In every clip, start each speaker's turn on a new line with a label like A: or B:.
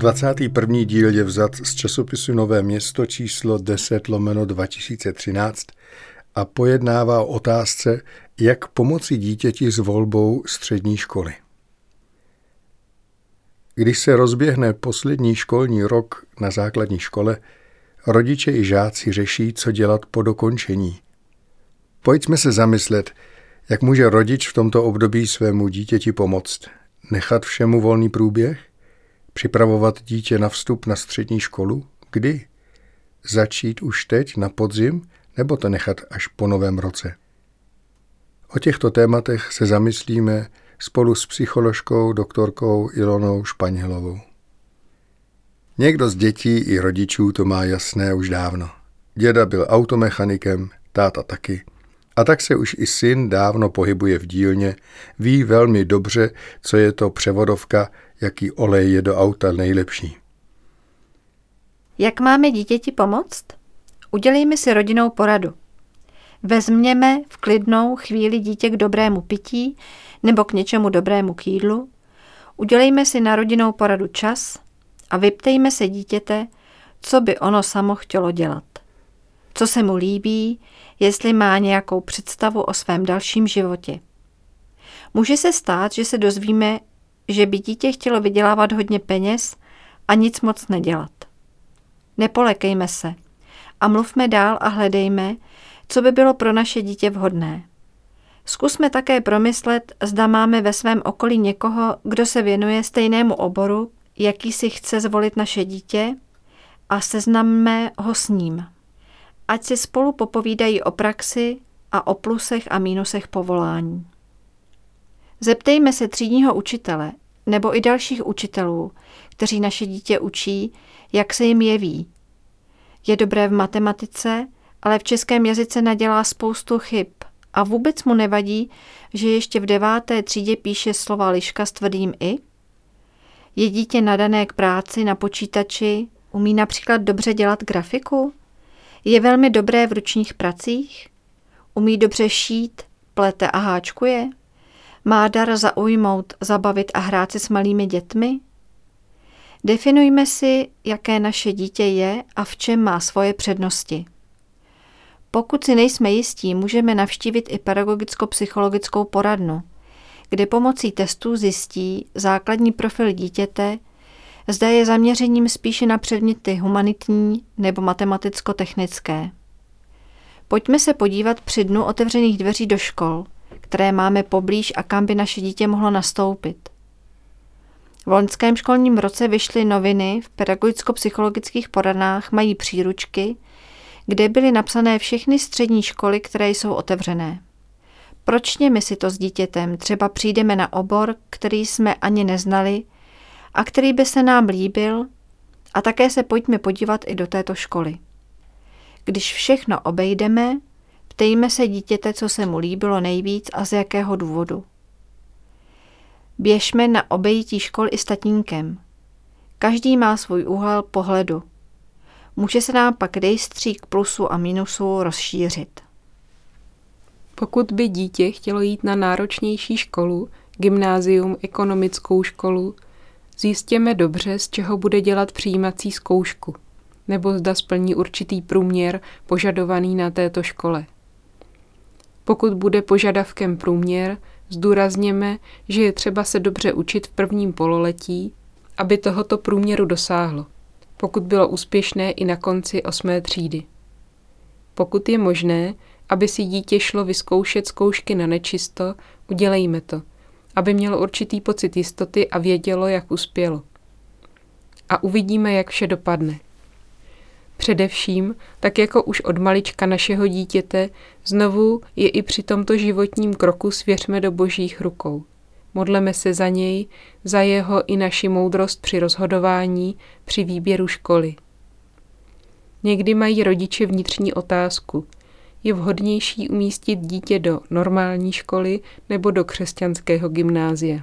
A: 21. díl je vzat z časopisu Nové město číslo 10 lomeno 2013 a pojednává o otázce, jak pomoci dítěti s volbou střední školy. Když se rozběhne poslední školní rok na základní škole, rodiče i žáci řeší, co dělat po dokončení. Pojďme se zamyslet, jak může rodič v tomto období svému dítěti pomoct. Nechat všemu volný průběh? Připravovat dítě na vstup na střední školu? Kdy? Začít už teď na podzim nebo to nechat až po novém roce? O těchto tématech se zamyslíme spolu s psycholožkou doktorkou Ilonou Španělovou. Někdo z dětí i rodičů to má jasné už dávno. Děda byl automechanikem, táta taky. A tak se už i syn dávno pohybuje v dílně, ví velmi dobře, co je to převodovka, jaký olej je do auta nejlepší.
B: Jak máme dítěti pomoct? Udělejme si rodinou poradu. Vezměme v klidnou chvíli dítě k dobrému pití nebo k něčemu dobrému k jídlu. Udělejme si na rodinou poradu čas a vyptejme se dítěte, co by ono samo chtělo dělat. Co se mu líbí, jestli má nějakou představu o svém dalším životě. Může se stát, že se dozvíme, že by dítě chtělo vydělávat hodně peněz a nic moc nedělat. Nepolekejme se a mluvme dál a hledejme, co by bylo pro naše dítě vhodné. Zkusme také promyslet, zda máme ve svém okolí někoho, kdo se věnuje stejnému oboru, jaký si chce zvolit naše dítě a seznamme ho s ním. Ať si spolu popovídají o praxi a o plusech a mínusech povolání. Zeptejme se třídního učitele nebo i dalších učitelů, kteří naše dítě učí, jak se jim jeví. Je dobré v matematice, ale v českém jazyce nadělá spoustu chyb a vůbec mu nevadí, že ještě v deváté třídě píše slova liška s tvrdým i? Je dítě nadané k práci na počítači, umí například dobře dělat grafiku? Je velmi dobré v ručních pracích? Umí dobře šít, plete a háčkuje? Má dar zaujmout, zabavit a hrát se s malými dětmi? Definujme si, jaké naše dítě je a v čem má svoje přednosti. Pokud si nejsme jistí, můžeme navštívit i pedagogicko-psychologickou poradnu, kde pomocí testů zjistí základní profil dítěte, zda je zaměřením spíše na předměty humanitní nebo matematicko-technické. Pojďme se podívat při dnu otevřených dveří do škol – které máme poblíž a kam by naše dítě mohlo nastoupit. V loňském školním roce vyšly noviny v pedagogicko-psychologických poradnách mají příručky, kde byly napsané všechny střední školy, které jsou otevřené. Pročněme si to s dítětem, třeba přijdeme na obor, který jsme ani neznali a který by se nám líbil a také se pojďme podívat i do této školy. Když všechno obejdeme, Ptejme se dítěte, co se mu líbilo nejvíc a z jakého důvodu. Běžme na obejití škol i s tatínkem. Každý má svůj úhel pohledu. Může se nám pak rejstřík plusu a minusu rozšířit.
C: Pokud by dítě chtělo jít na náročnější školu, gymnázium, ekonomickou školu, zjistěme dobře, z čeho bude dělat přijímací zkoušku, nebo zda splní určitý průměr požadovaný na této škole. Pokud bude požadavkem průměr, zdůrazněme, že je třeba se dobře učit v prvním pololetí, aby tohoto průměru dosáhlo, pokud bylo úspěšné i na konci osmé třídy. Pokud je možné, aby si dítě šlo vyzkoušet zkoušky na nečisto, udělejme to, aby mělo určitý pocit jistoty a vědělo, jak uspělo. A uvidíme, jak vše dopadne. Především, tak jako už od malička našeho dítěte, znovu je i při tomto životním kroku svěřme do božích rukou. Modleme se za něj, za jeho i naši moudrost při rozhodování, při výběru školy. Někdy mají rodiče vnitřní otázku. Je vhodnější umístit dítě do normální školy nebo do křesťanského gymnázia?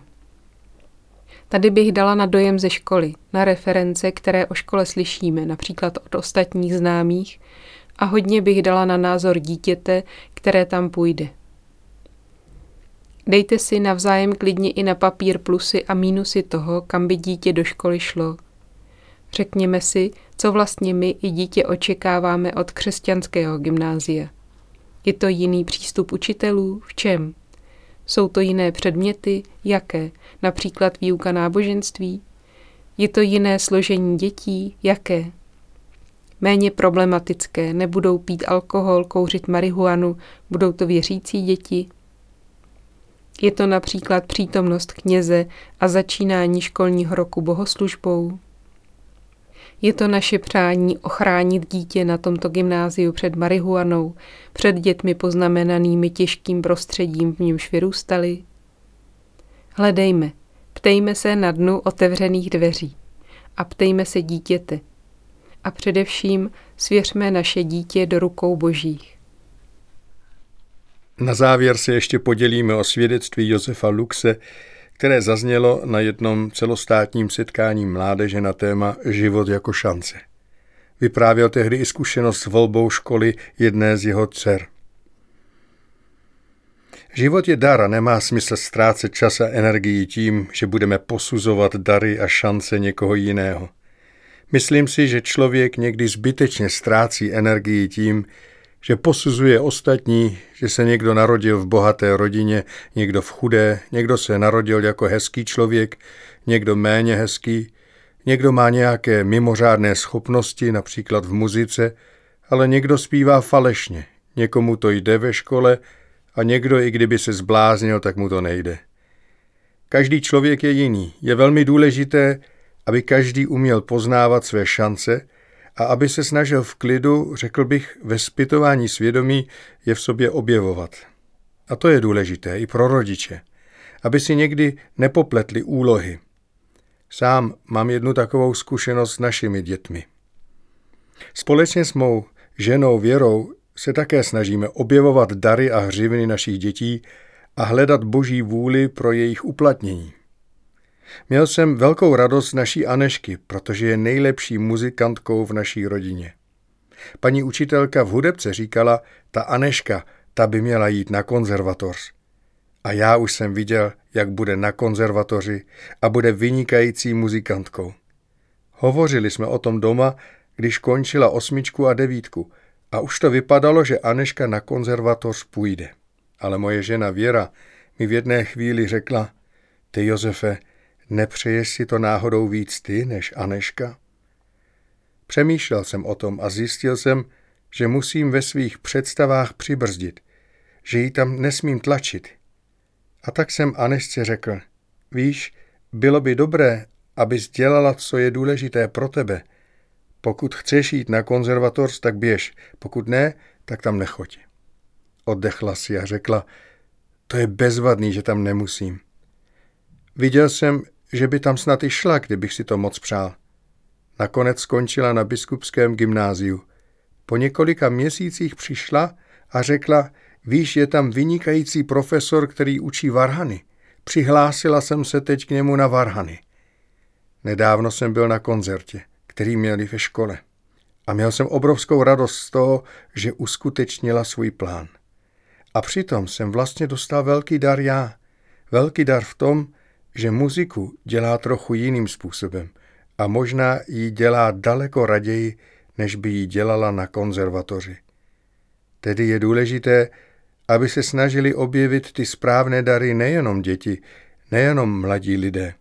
C: Tady bych dala na dojem ze školy, na reference, které o škole slyšíme, například od ostatních známých, a hodně bych dala na názor dítěte, které tam půjde. Dejte si navzájem klidně i na papír plusy a mínusy toho, kam by dítě do školy šlo. Řekněme si, co vlastně my i dítě očekáváme od křesťanského gymnázia. Je to jiný přístup učitelů? V čem? Jsou to jiné předměty? Jaké? Například výuka náboženství? Je to jiné složení dětí? Jaké? Méně problematické, nebudou pít alkohol, kouřit marihuanu, budou to věřící děti? Je to například přítomnost kněze a začínání školního roku bohoslužbou? Je to naše přání ochránit dítě na tomto gymnáziu před marihuanou, před dětmi poznamenanými těžkým prostředím, v němž vyrůstali? Hledejme, ptejme se na dnu otevřených dveří a ptejme se dítěte. A především svěřme naše dítě do rukou božích.
A: Na závěr se ještě podělíme o svědectví Josefa Luxe, které zaznělo na jednom celostátním setkání mládeže na téma Život jako šance. Vyprávěl tehdy i zkušenost s volbou školy jedné z jeho dcer. Život je dar a nemá smysl ztrácet čas a energii tím, že budeme posuzovat dary a šance někoho jiného. Myslím si, že člověk někdy zbytečně ztrácí energii tím, že posuzuje ostatní, že se někdo narodil v bohaté rodině, někdo v chudé, někdo se narodil jako hezký člověk, někdo méně hezký, někdo má nějaké mimořádné schopnosti, například v muzice, ale někdo zpívá falešně, někomu to jde ve škole a někdo, i kdyby se zbláznil, tak mu to nejde. Každý člověk je jiný. Je velmi důležité, aby každý uměl poznávat své šance a aby se snažil v klidu, řekl bych, ve zpytování svědomí je v sobě objevovat. A to je důležité i pro rodiče, aby si někdy nepopletli úlohy. Sám mám jednu takovou zkušenost s našimi dětmi. Společně s mou ženou Věrou se také snažíme objevovat dary a hřivny našich dětí a hledat boží vůli pro jejich uplatnění. Měl jsem velkou radost naší Anešky, protože je nejlepší muzikantkou v naší rodině. Paní učitelka v hudebce říkala, ta Aneška, ta by měla jít na konzervatoř. A já už jsem viděl, jak bude na konzervatoři a bude vynikající muzikantkou. Hovořili jsme o tom doma, když končila osmičku a devítku a už to vypadalo, že Aneška na konzervatoř půjde. Ale moje žena Věra mi v jedné chvíli řekla, ty Josefe, Nepřeješ si to náhodou víc ty než Aneška? Přemýšlel jsem o tom a zjistil jsem, že musím ve svých představách přibrzdit, že ji tam nesmím tlačit. A tak jsem Anešce řekl, víš, bylo by dobré, abys dělala, co je důležité pro tebe. Pokud chceš jít na konzervatoř, tak běž, pokud ne, tak tam nechoď. Oddechla si a řekla, to je bezvadný, že tam nemusím. Viděl jsem, že by tam snad i šla, kdybych si to moc přál. Nakonec skončila na biskupském gymnáziu. Po několika měsících přišla a řekla, víš, je tam vynikající profesor, který učí varhany. Přihlásila jsem se teď k němu na varhany. Nedávno jsem byl na koncertě, který měli ve škole. A měl jsem obrovskou radost z toho, že uskutečnila svůj plán. A přitom jsem vlastně dostal velký dar já. Velký dar v tom, že muziku dělá trochu jiným způsobem a možná ji dělá daleko raději, než by ji dělala na konzervatoři. Tedy je důležité, aby se snažili objevit ty správné dary nejenom děti, nejenom mladí lidé,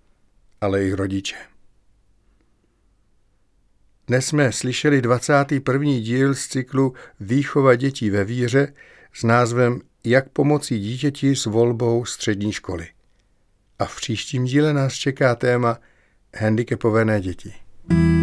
A: ale i rodiče. Dnes jsme slyšeli 21. díl z cyklu Výchova dětí ve víře s názvem Jak pomocí dítěti s volbou střední školy a v příštím díle nás čeká téma handicapované děti. you